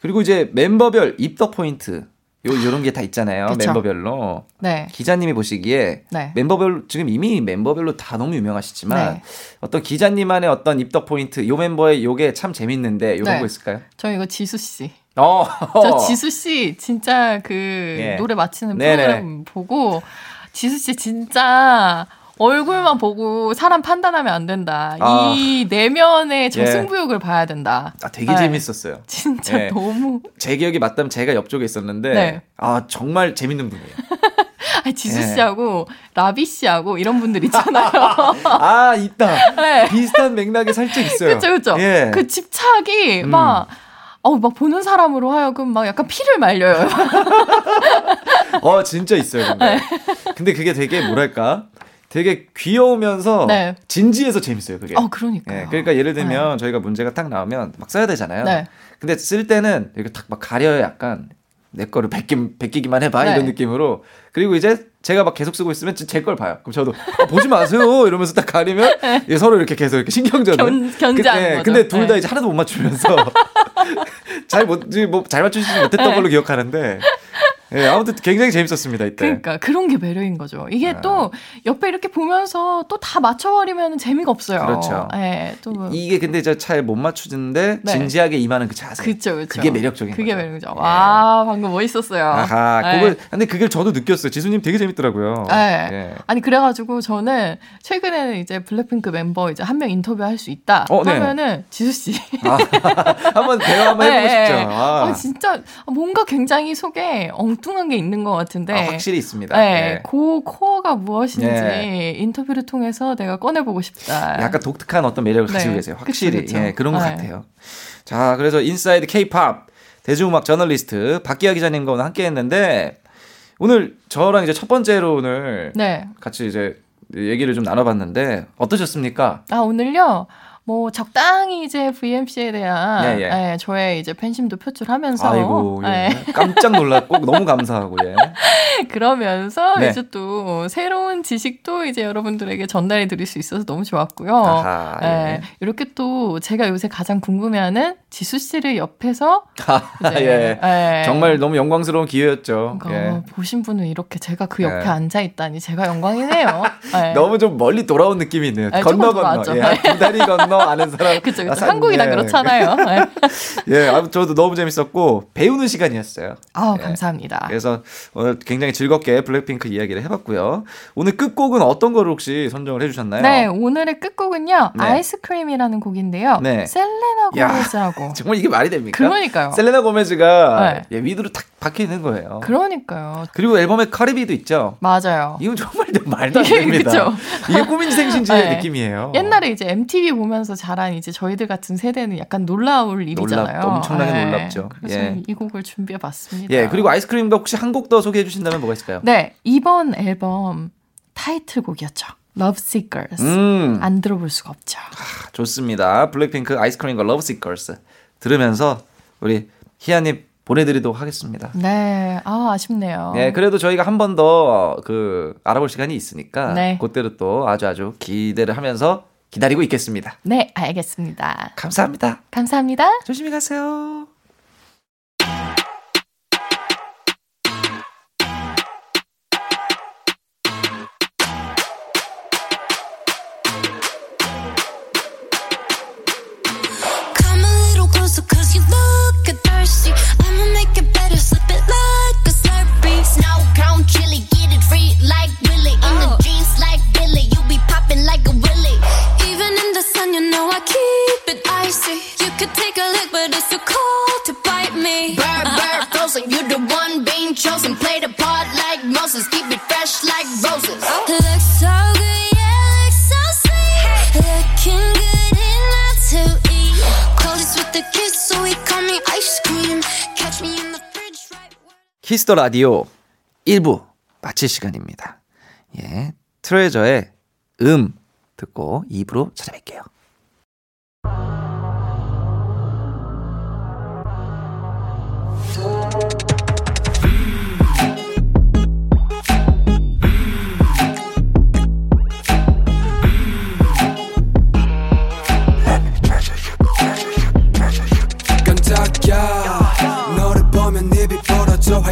그리고 이제 멤버별 입덕 포인트 요 요런 게 다 있잖아요. 그쵸? 멤버별로. 네. 기자님이 보시기에 네. 멤버별 지금 이미 멤버별로 다 너무 유명하시지만 네. 어떤 기자님만의 어떤 입덕 포인트 요 멤버의 요게 참 재밌는데 요런 네. 거 있을까요? 저 이거 지수 씨. 어. <laughs> 저 지수 씨 진짜 그 예. 노래 맞히는 프로그램 보고 지수 씨 진짜 얼굴만 보고 사람 판단하면 안 된다. 아. 이 내면의 저 예. 승부욕을 봐야 된다. 아, 되게 네. 재밌었어요. 진짜 예. 너무. 제 기억이 맞다면 제가 옆쪽에 있었는데, 네. 아, 정말 재밌는 분이에요. <laughs> 아, 지수 예. 씨하고 라비 씨하고 이런 분들 있잖아요. <laughs> 아, 있다. 네. 비슷한 맥락이 살짝 있어요. 그렇죠, 그렇죠. 예. 그 집착이 음. 막 어, 막 보는 사람으로 하여금 막 약간 피를 말려요. <laughs> 어, 진짜 있어요. 근데. 네. 근데 그게 되게 뭐랄까? 되게 귀여우면서 네. 진지해서 재밌어요, 그게. 어, 그러니까. 네, 그러니까 예를 들면 네. 저희가 문제가 딱 나오면 막 써야 되잖아요. 네. 근데 쓸 때는 이렇게 딱 막 가려요, 약간. 내 거를 베끼, 베끼기만 해봐 네. 이런 느낌으로 그리고 이제 제가 막 계속 쓰고 있으면 제 걸 봐요. 그럼 저도 아, 보지 마세요 이러면서 딱 가리면 <laughs> 네. 서로 이렇게 계속 이렇게 신경전을 견, 견제하는 그, 근데 둘 다 이제 하나도 못 맞추면서 <laughs> 잘못잘 뭐, 맞추지 못했던 걸로 기억하는데 예, 아무튼 굉장히 재밌었습니다, 이때. 그러니까 그런 게 매력인 거죠. 이게 아. 또 옆에 이렇게 보면서 또 다 맞춰버리면 재미가 없어요. 그렇죠. 예, 또 뭐. 이게 근데 잘 못 맞추는데 네. 진지하게 임하는 그 자세. 그렇죠, 그렇죠. 그게 매력적인 그게 거죠. 매력이죠. 예. 와, 방금 멋있었어요. 아하, 네. 그걸 근데 그걸 저도 느꼈어요. 지수님 되게 재밌더라고요. 네. 예. 아니 그래가지고 저는 최근에는 이제 블랙핑크 멤버 이제 한 명 인터뷰할 수 있다 어, 네. 하면은 지수 씨. 아, <laughs> 한번 대화 한번 해보고 <laughs> 네. 싶죠. 아. 아. 진짜 뭔가 굉장히 속에 엉뚱한 게 있는 것 같은데. 아, 확실히 있습니다. 네, 네. 그 코어가 무엇인지 네. 인터뷰를 통해서 내가 꺼내보고 싶다. 약간 독특한 어떤 매력을 가지고 네. 계세요. 확실히 그쵸, 그쵸. 예, 그런 것 네. 같아요. 자, 그래서 Inside K-팝 대중음악 저널리스트 박희아 기자님과 오늘 함께했는데 오늘 저랑 이제 첫 번째로 오늘 네. 같이 이제 얘기를 좀 나눠봤는데 어떠셨습니까? 아 오늘요. 뭐 적당히 이제 VMC에 대한 예, 예. 예, 저의 이제 팬심도 표출하면서 아이고 예. 예. <laughs> 깜짝 놀랐고 너무 감사하고 예. 그러면서 네. 이제 또 새로운 지식도 이제 여러분들에게 전달해 드릴 수 있어서 너무 좋았고요. 아하, 예. 예. 이렇게 또 제가 요새 가장 궁금해하는 지수 씨를 옆에서 <laughs> 아, 예. 예. 정말 너무 영광스러운 기회였죠. 그러니까 보신 분은 이렇게 제가 그 옆에 앉아 있다니 제가 영광이네요. <laughs> 너무 좀 멀리 돌아온 느낌이 있네요. 건너 건너. 예, 두 다리 건너 거 아는 사람. <laughs> 그쵸, 그쵸. 아, 한국이라 예. 그렇잖아요. 네. 예, 아무튼 저도 너무 재밌었고, 배우는 시간이었어요. 아, 예. 감사합니다. 그래서 오늘 굉장히 즐겁게 블랙핑크 이야기를 해봤고요. 오늘 끝곡은 어떤 거를 혹시 선정을 해주셨나요? 네, 오늘의 끝곡은요, 네. 아이스크림이라는 곡인데요. 네. 셀레나 고메즈라고. 하고. 정말 이게 말이 됩니까? 그러니까요. 셀레나 고메즈가 네. 예, 위드로 탁 박혀 있는 거예요. 그러니까요. 그리고 앨범에 카리비도 있죠. 맞아요. 이건 정말 말도 안 됩니다. 이게 꿈인지 생신지의 <laughs> 네. 느낌이에요. 옛날에 이제 MTV 보면서 자란 이제 저희들 같은 세대는 약간 놀라울 일이잖아요. 놀랍, 엄청나게 네. 놀랍죠. 그래서 예. 이 곡을 준비해 봤습니다. 예, 그리고 아이스크림도 혹시 한 곡 더 소개해 주신다면 뭐가 있을까요? 네, 이번 앨범 타이틀곡이었죠. Love Seekers. 음. 안 들어볼 수가 없죠. 아, 좋습니다. 블랙핑크 아이스크림과 Love Seekers 들으면서 우리 희아님 보내드리도록 하겠습니다. 네, 아 아쉽네요. 네, 그래도 저희가 한 번 더 그 알아볼 시간이 있으니까 네. 그때로 또 아주 아주 기대를 하면서 기다리고 있겠습니다. 네, 알겠습니다. 감사합니다. 감사합니다. 조심히 가세요. 키스터 라디오 1부 마칠 시간입니다. 예. 트레저의 음 듣고 2부로 찾아뵐게요.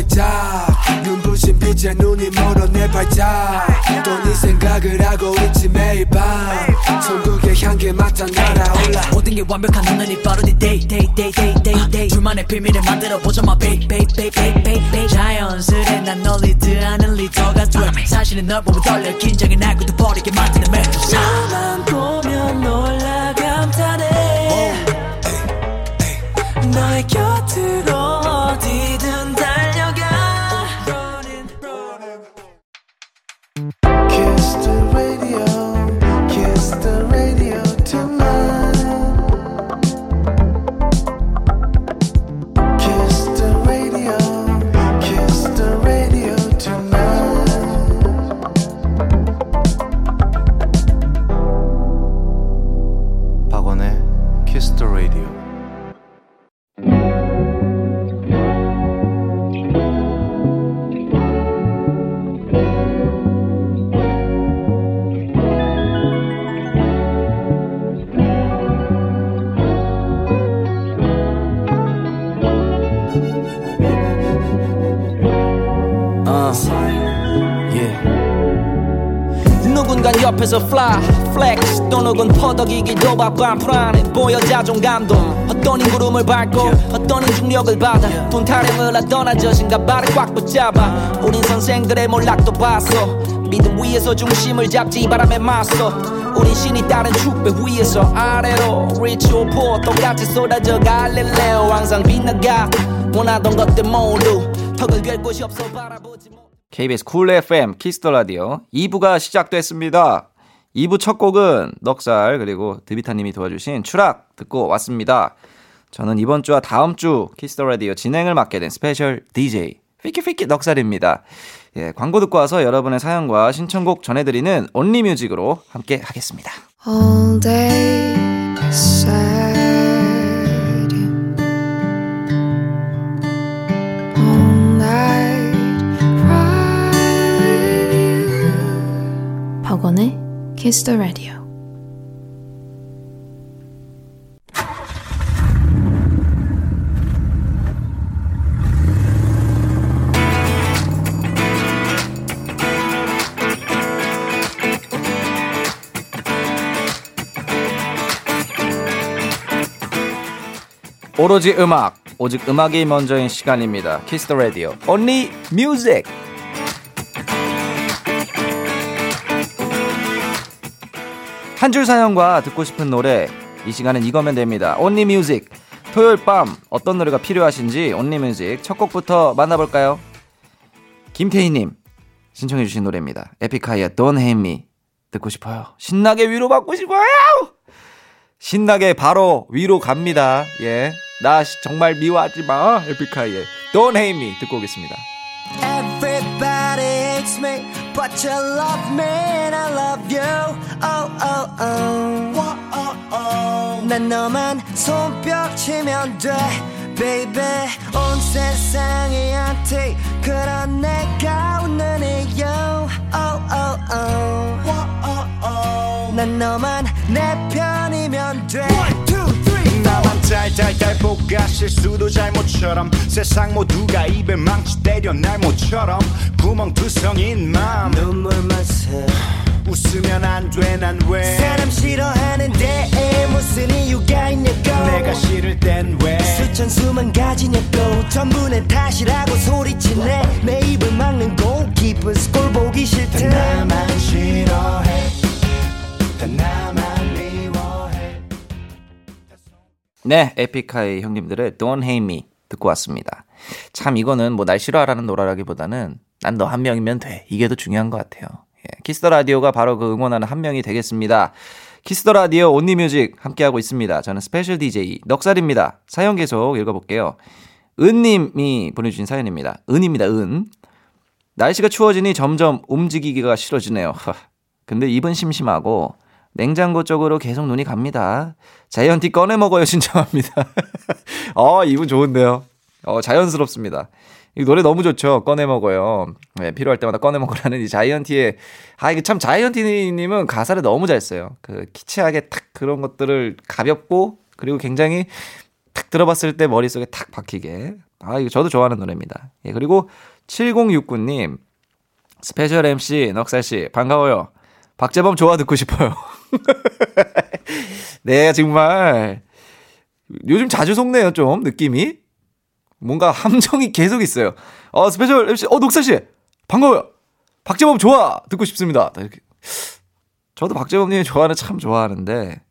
활짝 눈부신 빛에 눈이 멀어 내 발짝 또 네 생각을 하고 있지 매일 밤. 천국의 향기 맡아 날아올라. 모든 게 완벽한 하늘이 바로 네 day day day day day day. 둘만의 비밀을 만들어 보자 my baby baby baby baby 자연스레 난 널 리드하는 리더가 돼. 사실은 널 보면 떨려. 긴장이 나고도 버리게 만드는 나 바빠 불안해 보여 자존감도 어떤 인구름을 밟고 어떤 인중력을 받아 돈 타령을 하던 저신가 발을 꽉 붙잡아. 우린 선생들의 몰락도 봤어. 믿음 위에서 중심을 잡지 바람에 맞서. 우린 신이 따른 축배 위에서 아래로 Rich or poor 똑같이 쏟아져 갈릴레오. 항상 빛나가 원하던 것들 모두 턱을 꿰 곳이 없어 바라보지 KBS 쿨 FM 키스터 라디오 2부가 시작됐습니다. 2부 첫 곡은 넉살 그리고 드비타님이 도와주신 추락 듣고 왔습니다. 저는 이번 주와 다음 주 Kiss the Radio 진행을 맡게 된 special DJ 피키피키 넉살입니다. 예, 광고 듣고 와서 여러분의 사연과 신청곡 전해드리는 Only Music으로 함께 하겠습니다. All day All night 박원의 Kiss the Radio. 오로지 음악, 오직 음악이 먼저인 시간입니다. 키스 더 라디오. Only music. 한 줄 사연과 듣고 싶은 노래 이 시간은 이거면 됩니다. Only Music 토요일 밤 어떤 노래가 필요하신지 온리 뮤직 첫 곡부터 만나볼까요? 김태희님 신청해 주신 노래입니다. 에픽하이의 Don't Hate Me 듣고 싶어요. 신나게 위로받고 싶어요! 신나게 바로 위로 갑니다. 예. 나 정말 미워하지 마. 에픽하이의 Don't Hate Me 듣고 오겠습니다. Everybody hates me, but you love me and I love you. Oh, oh, oh. oh, oh. 난 너만 손뼉치면 돼. baby 온 세상이 한테 그런 내가 웃는 이유 oh, oh, oh. oh, oh. 난 너만 내 편이면 돼 One, two, three, 나만 달달달 볶아 실수도 잘못처럼. 세상 모두가 입에 망치 때려 날 모처럼. 구멍 투성인 맘 눈물만 새. 웃으면 안 돼 난 왜? 사람 싫어하는데 무슨 이유가 있냐고. 내가 싫을 땐 왜? 수천 수만 가지냐고. 전부 내 탓이라고 소리치네. 내 입을 막는 골키퍼스 꼴 보기 싫대. 나만 싫어해. 나만 네 에픽하이 형님들의 Don't Hate Me 듣고 왔습니다 참 이거는 뭐 날 싫어하라는 노래라기보다는 난 너 한 명이면 돼 이게 더 중요한 것 같아요 예, Kiss the Radio가 바로 그 응원하는 한 명이 되겠습니다. Kiss the Radio Only Music 함께하고 있습니다. 저는 special DJ 넉살입니다. 사연 계속 읽어볼게요. 은님이 보내주신 사연입니다. 은입니다. 은. 날씨가 추워지니 점점 움직이기가 싫어지네요. <laughs> 근데 입은 심심하고 냉장고 쪽으로 계속 눈이 갑니다. 자이언티 꺼내 먹어요 신청합니다. <laughs> 어, 이분 좋은데요. 어, 자연스럽습니다. 이 노래 너무 좋죠. 꺼내 먹어요. 네, 필요할 때마다 꺼내 먹으라는 이 자이언티의 아 이게 참 자이언티님은 가사를 너무 잘 써요. 그 키치하게 탁 그런 것들을 가볍고 그리고 굉장히 탁 들어봤을 때 머릿속에 탁 박히게. 아 이거 저도 좋아하는 노래입니다. 예, 그리고 7069님 special MC 넉살 씨 반가워요. 박재범 좋아 듣고 싶어요. <laughs> 네, 정말 요즘 자주 속네요, 좀 느낌이. 뭔가 함정이 계속 있어요. 어, special MC, 어, 넉살 씨! 반가워요! 박재범 좋아! 듣고 싶습니다. 이렇게. 저도 박재범님 좋아하는 참 좋아하는데,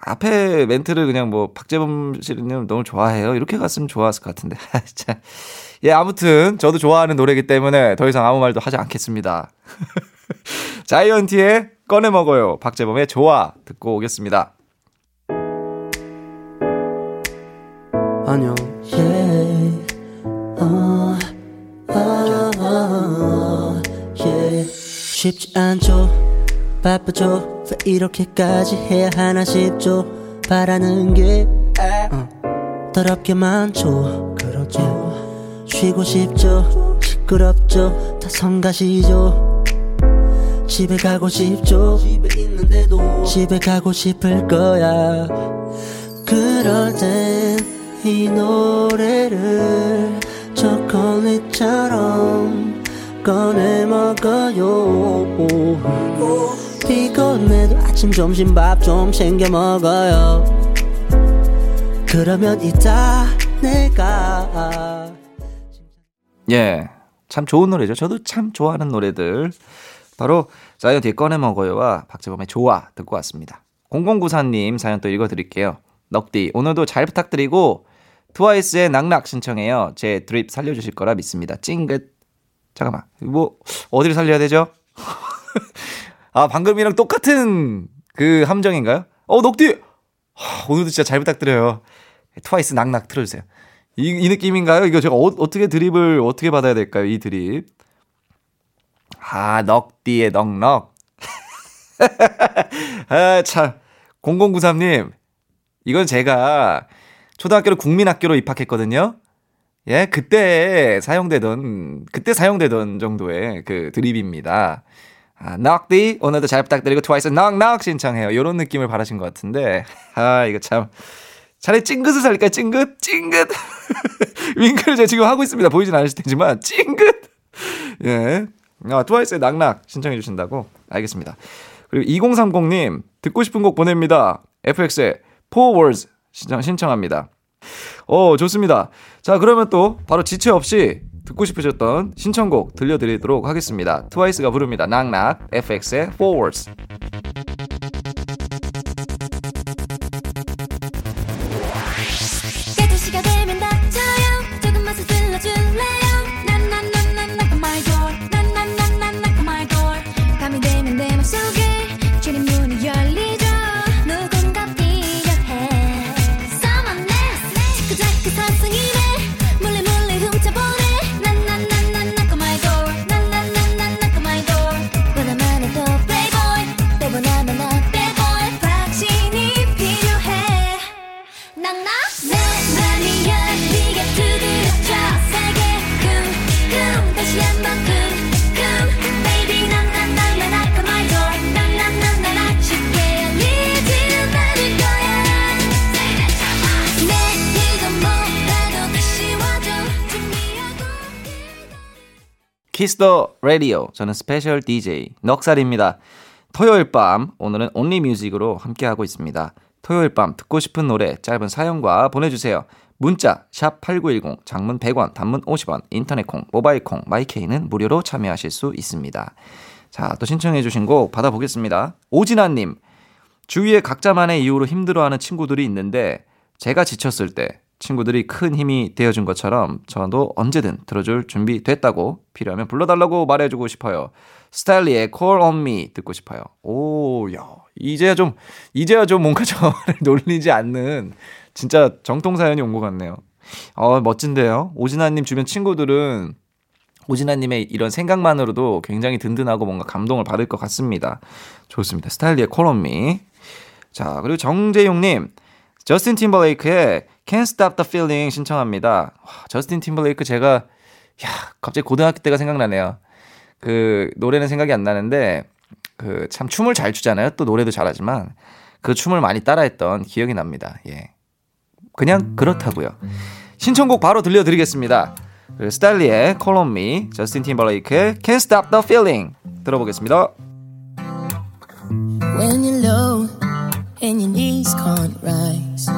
앞에 멘트를 그냥 뭐, 박재범 씨님 너무 좋아해요. 이렇게 갔으면 좋았을 것 같은데. <laughs> 자. 예, 아무튼, 저도 좋아하는 노래이기 때문에 더 이상 아무 말도 하지 않겠습니다. <laughs> <laughs> 자이언티의 꺼내 먹어요. 박재범의 좋아. 듣고 오겠습니다. 안녕. Yeah. yeah. 쉽지 않죠. 바쁘죠. 왜 이렇게까지 해야 하나 싶죠. 바라는 게 어, 더럽게 많죠. 그렇죠. 쉬고 싶죠. 시끄럽죠. 다 성가시죠. 집에 가고 싶죠. 집에 있는데도 집에 가고 싶을 거야. 그럴 땐 이 노래를 초콜릿처럼 꺼내 먹어요 피곤해도 아침 점심 밥 좀 챙겨 먹어요 그러면 이따 내가 예, 참 좋은 노래죠. 저도 참 좋아하는 노래들. 바로 자이언티의 꺼내 먹어요와 박재범의 좋아 듣고 왔습니다. 0094님 사연 또 읽어드릴게요. 넉디 오늘도 잘 부탁드리고 트와이스의 낙낙 신청해요. 제 드립 살려주실 거라 믿습니다. 찡긋. 잠깐만. 뭐, 어디를 살려야 되죠? <laughs> 아, 방금이랑 똑같은 그 함정인가요? 어, 녹디! 오늘도 진짜 잘 부탁드려요. 트와이스 낙낙 틀어주세요. 이, 이 느낌인가요? 이거 제가 어, 떻게 드립을 어떻게 받아야 될까요? 이 드립. 아, 넉디의 넉넉. <laughs> 아, 참. 0093님. 이건 제가 초등학교를 국민학교로 입학했거든요. 예, 그때 사용되던, 그때 사용되던 정도의 그 드립입니다. 아, 넉디, 오늘도 잘 부탁드리고 트와이스 넉넉 신청해요. 요런 느낌을 바라신 것 같은데. 아, 이거 참. 차라리 찡긋을 살릴까요? 찡긋? 찡긋! <laughs> 윙크를 제가 지금 하고 있습니다. 보이진 않으실 테지만, 찡긋! 예. 아, 트와이스의 낙낙 신청해 주신다고? 알겠습니다. 그리고 2030님, 듣고 싶은 곡 보냅니다. FX의 Four Words 신청, 신청합니다. 어, 좋습니다. 자, 그러면 또 바로 지체 없이 듣고 싶으셨던 신청곡 들려드리도록 하겠습니다. 트와이스가 부릅니다. 낙낙, FX의 Forwards. So Kiss the Radio. 저는 special DJ 넉살입니다. 토요일 밤 오늘은 Only Music으로 함께하고 있습니다. 토요일 밤 듣고 싶은 노래 짧은 사연과 보내주세요. 문자 샵8910 장문 100원 단문 50원 인터넷 콩 모바일 콩 마이케이는 무료로 참여하실 수 있습니다. 자 또 신청해 주신 곡 받아보겠습니다. 오진아님 주위에 각자만의 이유로 힘들어하는 친구들이 있는데 제가 지쳤을 때 친구들이 큰 힘이 되어준 것처럼 저도 언제든 들어줄 준비 됐다고 필요하면 불러달라고 말해주고 싶어요. 스타일리의 Call on Me 듣고 싶어요. 오, 야, 이제야 좀, 이제야 좀 뭔가 저를 <laughs> 놀리지 않는 진짜 정통 사연이 온 것 같네요. 어, 멋진데요. 오진아님 주변 친구들은 오진아님의 이런 생각만으로도 굉장히 든든하고 뭔가 감동을 받을 것 같습니다. 좋습니다. 스타일리의 Call on Me. 자, 그리고 정재용님. 저스틴 팀버레이크의 Can't Stop the Feeling 신청합니다. 와, 저스틴 팀버레이크 제가 야 갑자기 고등학교 때가 생각나네요. 그 노래는 생각이 안 나는데 그 참 춤을 잘 추잖아요. 또 노래도 잘하지만 그 춤을 많이 따라했던 기억이 납니다. 예. 그냥 그렇다고요. 신청곡 바로 들려드리겠습니다. 스탈리의 Call on Me, 저스틴 팀버레이크의 Can't Stop the Feeling 들어보겠습니다. When you're low and your knees can't rise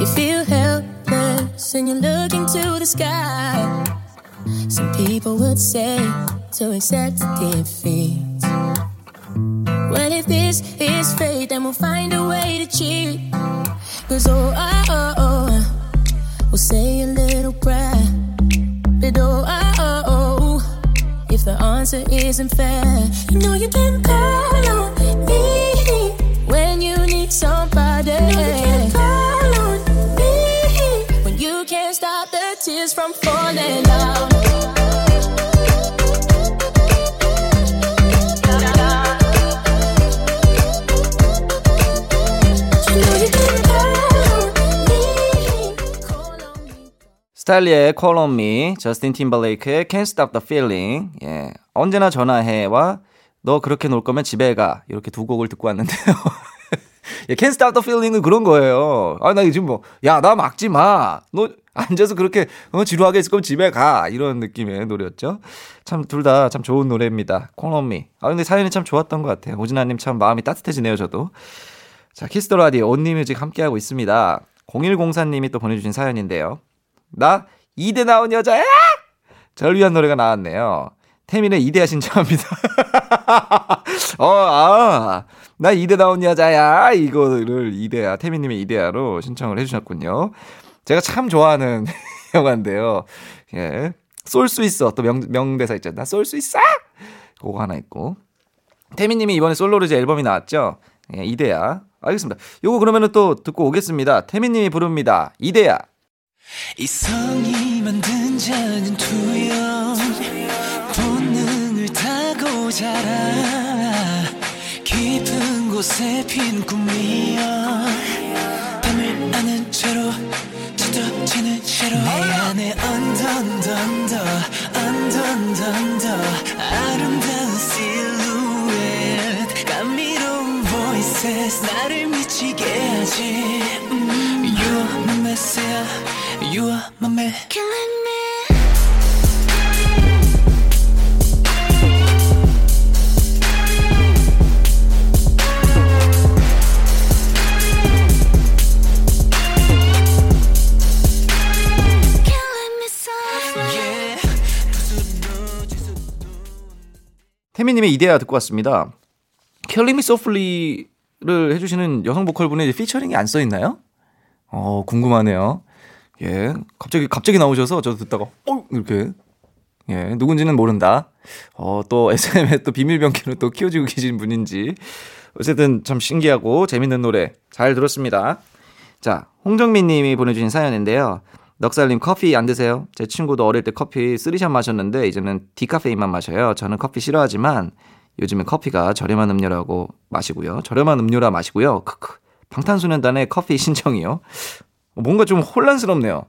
You feel helpless and you look into the sky. Some people would say to accept defeat. Well, if this is fate, then we'll find a way to cheat. Cause oh, oh, oh, oh we'll say a little prayer. But oh, oh, oh, oh, if the answer isn't fair, you know you can call on when need somebody. You know you tears from falling down. 스타일리의 Call on Me, 저스틴 팀벌레이크의 Can't Stop the Feeling, 예. 언제나 전화해와 너 그렇게 놀 거면 집에 가. 이렇게 두 곡을 듣고 왔는데요. <laughs> 예, Can't Stop the Feeling은 그런 거예요. 아, 나 지금 뭐, 야, 나 막지 마. 너 앉아서 그렇게 어, 지루하게 있을 거면 집에 가 이런 느낌의 노래였죠. 참 둘 다 참 좋은 노래입니다. 콩엄미. 아 근데 사연이 참 좋았던 것 같아요. 오진아님 참 마음이 따뜻해지네요 저도. 자 Kiss the Radio Only Music 함께하고 있습니다. 0104님이 또 보내주신 사연인데요. 나 2대 나온 여자야! 절 위한 노래가 나왔네요. 태민의 이대야 신청합니다. <laughs> 어, 아, 나 이대 나온 여자야. 이거를 이대야, 태민님의 이대야로 신청을 해주셨군요. 제가 참 좋아하는 <laughs> 영화인데요. 예. 쏠 수 있어. 또 명, 명대사 있잖아. 쏠 수 있어! 그거 하나 있고. 태민님이 이번에 솔로르즈 앨범이 나왔죠? 예, 이대야. 알겠습니다. 요거 그러면은 또 듣고 오겠습니다. 태민님이 부릅니다. 이대야. 이성이 만든 자는 투영 자라 깊은 곳에 핀 꿈이여. 밤을 아는 채로 젖어지는 채로. 내 안에 언던던더 언던던더. 아름다운 실루엣 감미로운 voices 나를 미치게 하지. 음, You are my messiah You are my man. Killing me 태미님의 이데아 듣고 왔습니다. Killing Me Softly를 해주시는 여성 보컬분의 피처링이 안 써 있나요? 어 궁금하네요. 예, 갑자기 갑자기 나오셔서 저도 듣다가 어 이렇게 예 누군지는 모른다. 어 또 SM의 또 비밀 병기로 또 키워주고 계신 분인지 어쨌든 참 신기하고 재밌는 노래 잘 들었습니다. 자 홍정민 님이 보내주신 사연인데요. 넉살님 커피 안 드세요? 제 친구도 어릴 때 커피 three shot 마셨는데 이제는 디카페인만 마셔요. 저는 커피 싫어하지만 요즘에 커피가 저렴한 음료라고 마시고요. 저렴한 음료라 마시고요. 크크. 방탄소년단의 커피 신청이요. 뭔가 좀 혼란스럽네요.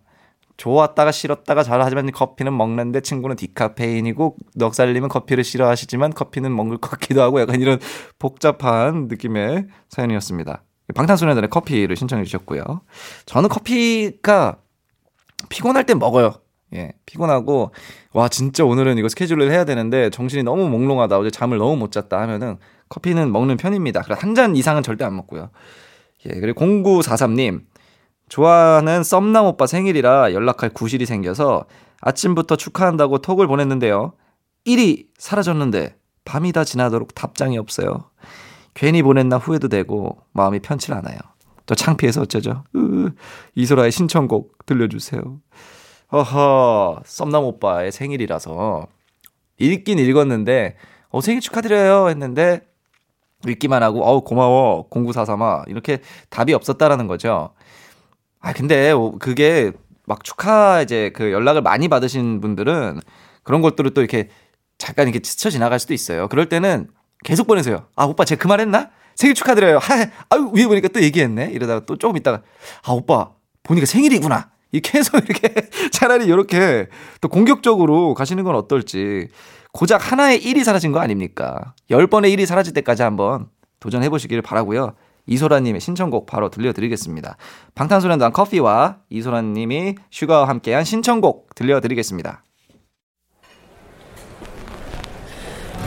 좋았다가 싫었다가 잘하지만 커피는 먹는데 친구는 디카페인이고 넉살님은 커피를 싫어하시지만 커피는 먹을 것 같기도 하고 약간 이런 복잡한 느낌의 사연이었습니다. 방탄소년단의 커피를 신청해 주셨고요. 저는 커피가 피곤할 때 먹어요. 예, 피곤하고, 와, 진짜 오늘은 이거 스케줄을 해야 되는데 정신이 너무 몽롱하다. 어제 잠을 너무 못 잤다 하면은 커피는 먹는 편입니다. 한잔 이상은 절대 안 먹고요. 예, 그리고 0943님. 좋아하는 썸남 오빠 생일이라 연락할 구실이 생겨서 아침부터 축하한다고 톡을 보냈는데요. 1이 사라졌는데 밤이 다 지나도록 답장이 없어요. 괜히 보냈나 후회도 되고 마음이 편치 않아요. 또 창피해서 어쩌죠? 으, 이소라의 신청곡 들려주세요. 허허, 썸남 오빠의 생일이라서 읽긴 읽었는데 어 생일 축하드려요 했는데 읽기만 하고 어우 고마워 0943아 이렇게 답이 없었다라는 거죠. 아 근데 그게 막 축하 이제 그 연락을 많이 받으신 분들은 그런 것들을 또 이렇게 잠깐 이렇게 스쳐 지나갈 수도 있어요. 그럴 때는 계속 보내세요. 아 오빠 제가 그 말했나? 생일 축하드려요. 하, 아유 위에 보니까 또 얘기했네. 이러다가 또 조금 있다가 아 오빠 보니까 생일이구나. 이렇게 해서 <laughs> 이렇게 차라리 이렇게 또 공격적으로 가시는 건 어떨지. 고작 하나의 1이 사라진 거 아닙니까? 10번의 1이 사라질 때까지 한번 도전해 보시기를 바라고요. 이소라님의 신청곡 바로 들려드리겠습니다. 방탄소년단 커피와 이소라님이 슈가와 함께한 신청곡 들려드리겠습니다.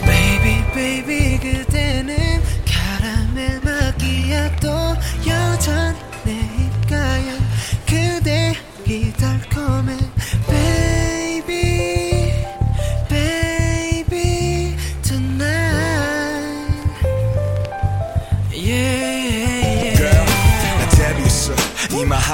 Baby, baby, 여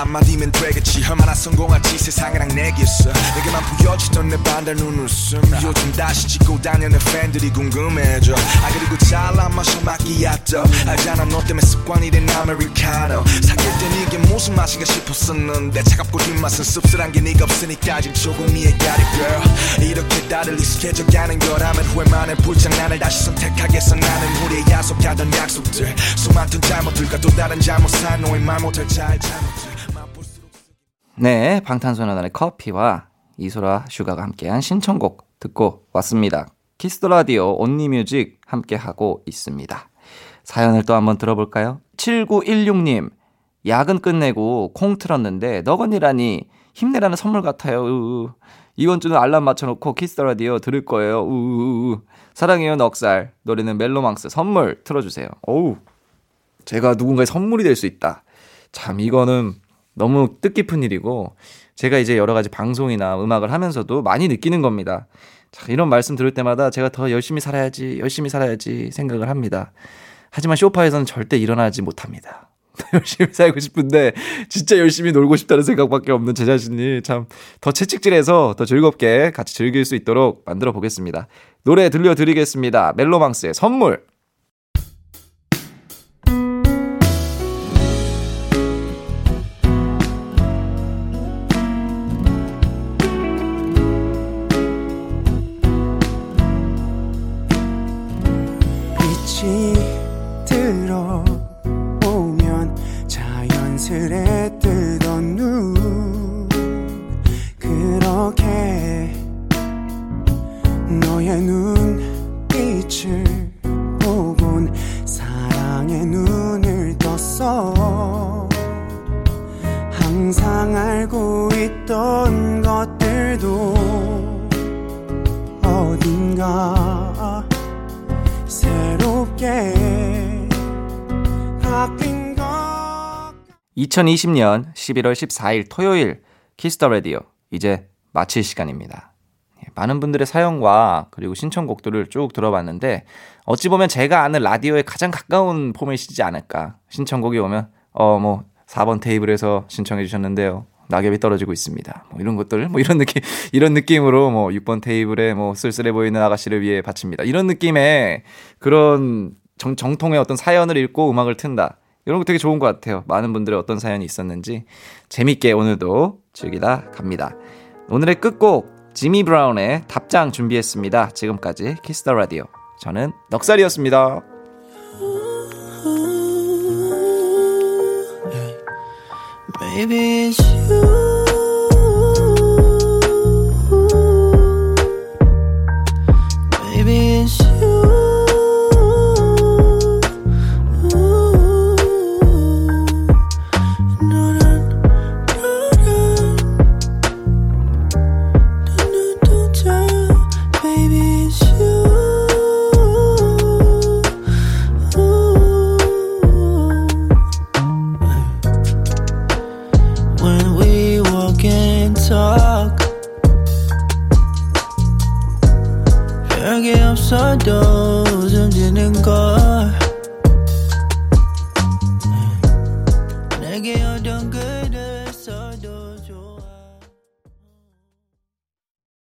한마디면 되겠지. 얼마나 성공할지 세상이랑 내겠어 내게만 보여주던 내 반달 눈웃음. 요즘 다시 찍고 다녀는 팬들이 궁금해져. 아 그리고 잘난 마셔 마끼야또 알잖아 너 때문에 습관이 된 아메리카노. 사귈 땐 이게 무슨 맛인가 싶었었는데. 차갑고 뒷맛은 씁쓸한 게 네가 없으니까 지금 조금 이해가리 girl. 이렇게 다들 익숙해져가는 거라면 후회만의 불장난을 다시 선택하겠어. 나는 우리의 약속하던 약속들. 수많던 잘못들과 또 다른 잘못한 너의 말 못할 잘 잘못들 네, 방탄소년단의 커피와 이소라 슈가가 함께한 신청곡 듣고 왔습니다. 키스 더 라디오 only music 함께 하고 있습니다. 사연을 또 한번 들어볼까요? 7916님, 야근 끝내고 콩 틀었는데 너건이라니 힘내라는 선물 같아요. 으으. 이번 주는 알람 맞춰놓고 키스 더 라디오 들을 거예요. 우우우. 사랑해요 넉살. 노래는 멜로망스 선물 틀어주세요. 어우, 제가 누군가의 선물이 될 수 있다. 참 이거는 너무 뜻깊은 일이고 제가 이제 여러 가지 방송이나 음악을 하면서도 많이 느끼는 겁니다. 자, 이런 말씀 들을 때마다 제가 더 열심히 살아야지, 열심히 살아야지 생각을 합니다. 하지만 쇼파에서는 절대 일어나지 못합니다. <laughs> 열심히 살고 싶은데 진짜 열심히 놀고 싶다는 생각밖에 없는 제 자신이 참 더 채찍질해서 더 즐겁게 같이 즐길 수 있도록 만들어 보겠습니다. 노래 들려드리겠습니다. 멜로망스의 선물. 2020년 11월 14일 토요일 키스 더 라디오 이제 마칠 시간입니다. 예, 많은 분들의 사연과 그리고 신청곡들을 쭉 들어봤는데 어찌 보면 제가 아는 라디오에 가장 가까운 포맷이지 않을까. 신청곡이 오면 어 뭐 4번 테이블에서 신청해 주셨는데요. 낙엽이 떨어지고 있습니다. 뭐 이런 것들, 뭐 이런 느낌, <laughs> 이런 느낌으로 뭐 6번 테이블에 뭐 쓸쓸해 보이는 아가씨를 위해 바칩니다. 이런 느낌의 그런 정, 정통의 어떤 사연을 읽고 음악을 튼다. 이런 거 되게 좋은 것 같아요. 많은 분들의 어떤 사연이 있었는지 재밌게 오늘도 즐기다 갑니다. 오늘의 끝곡 지미 브라운의 답장 준비했습니다. 지금까지 키스 더 라디오. 저는 넉살이었습니다.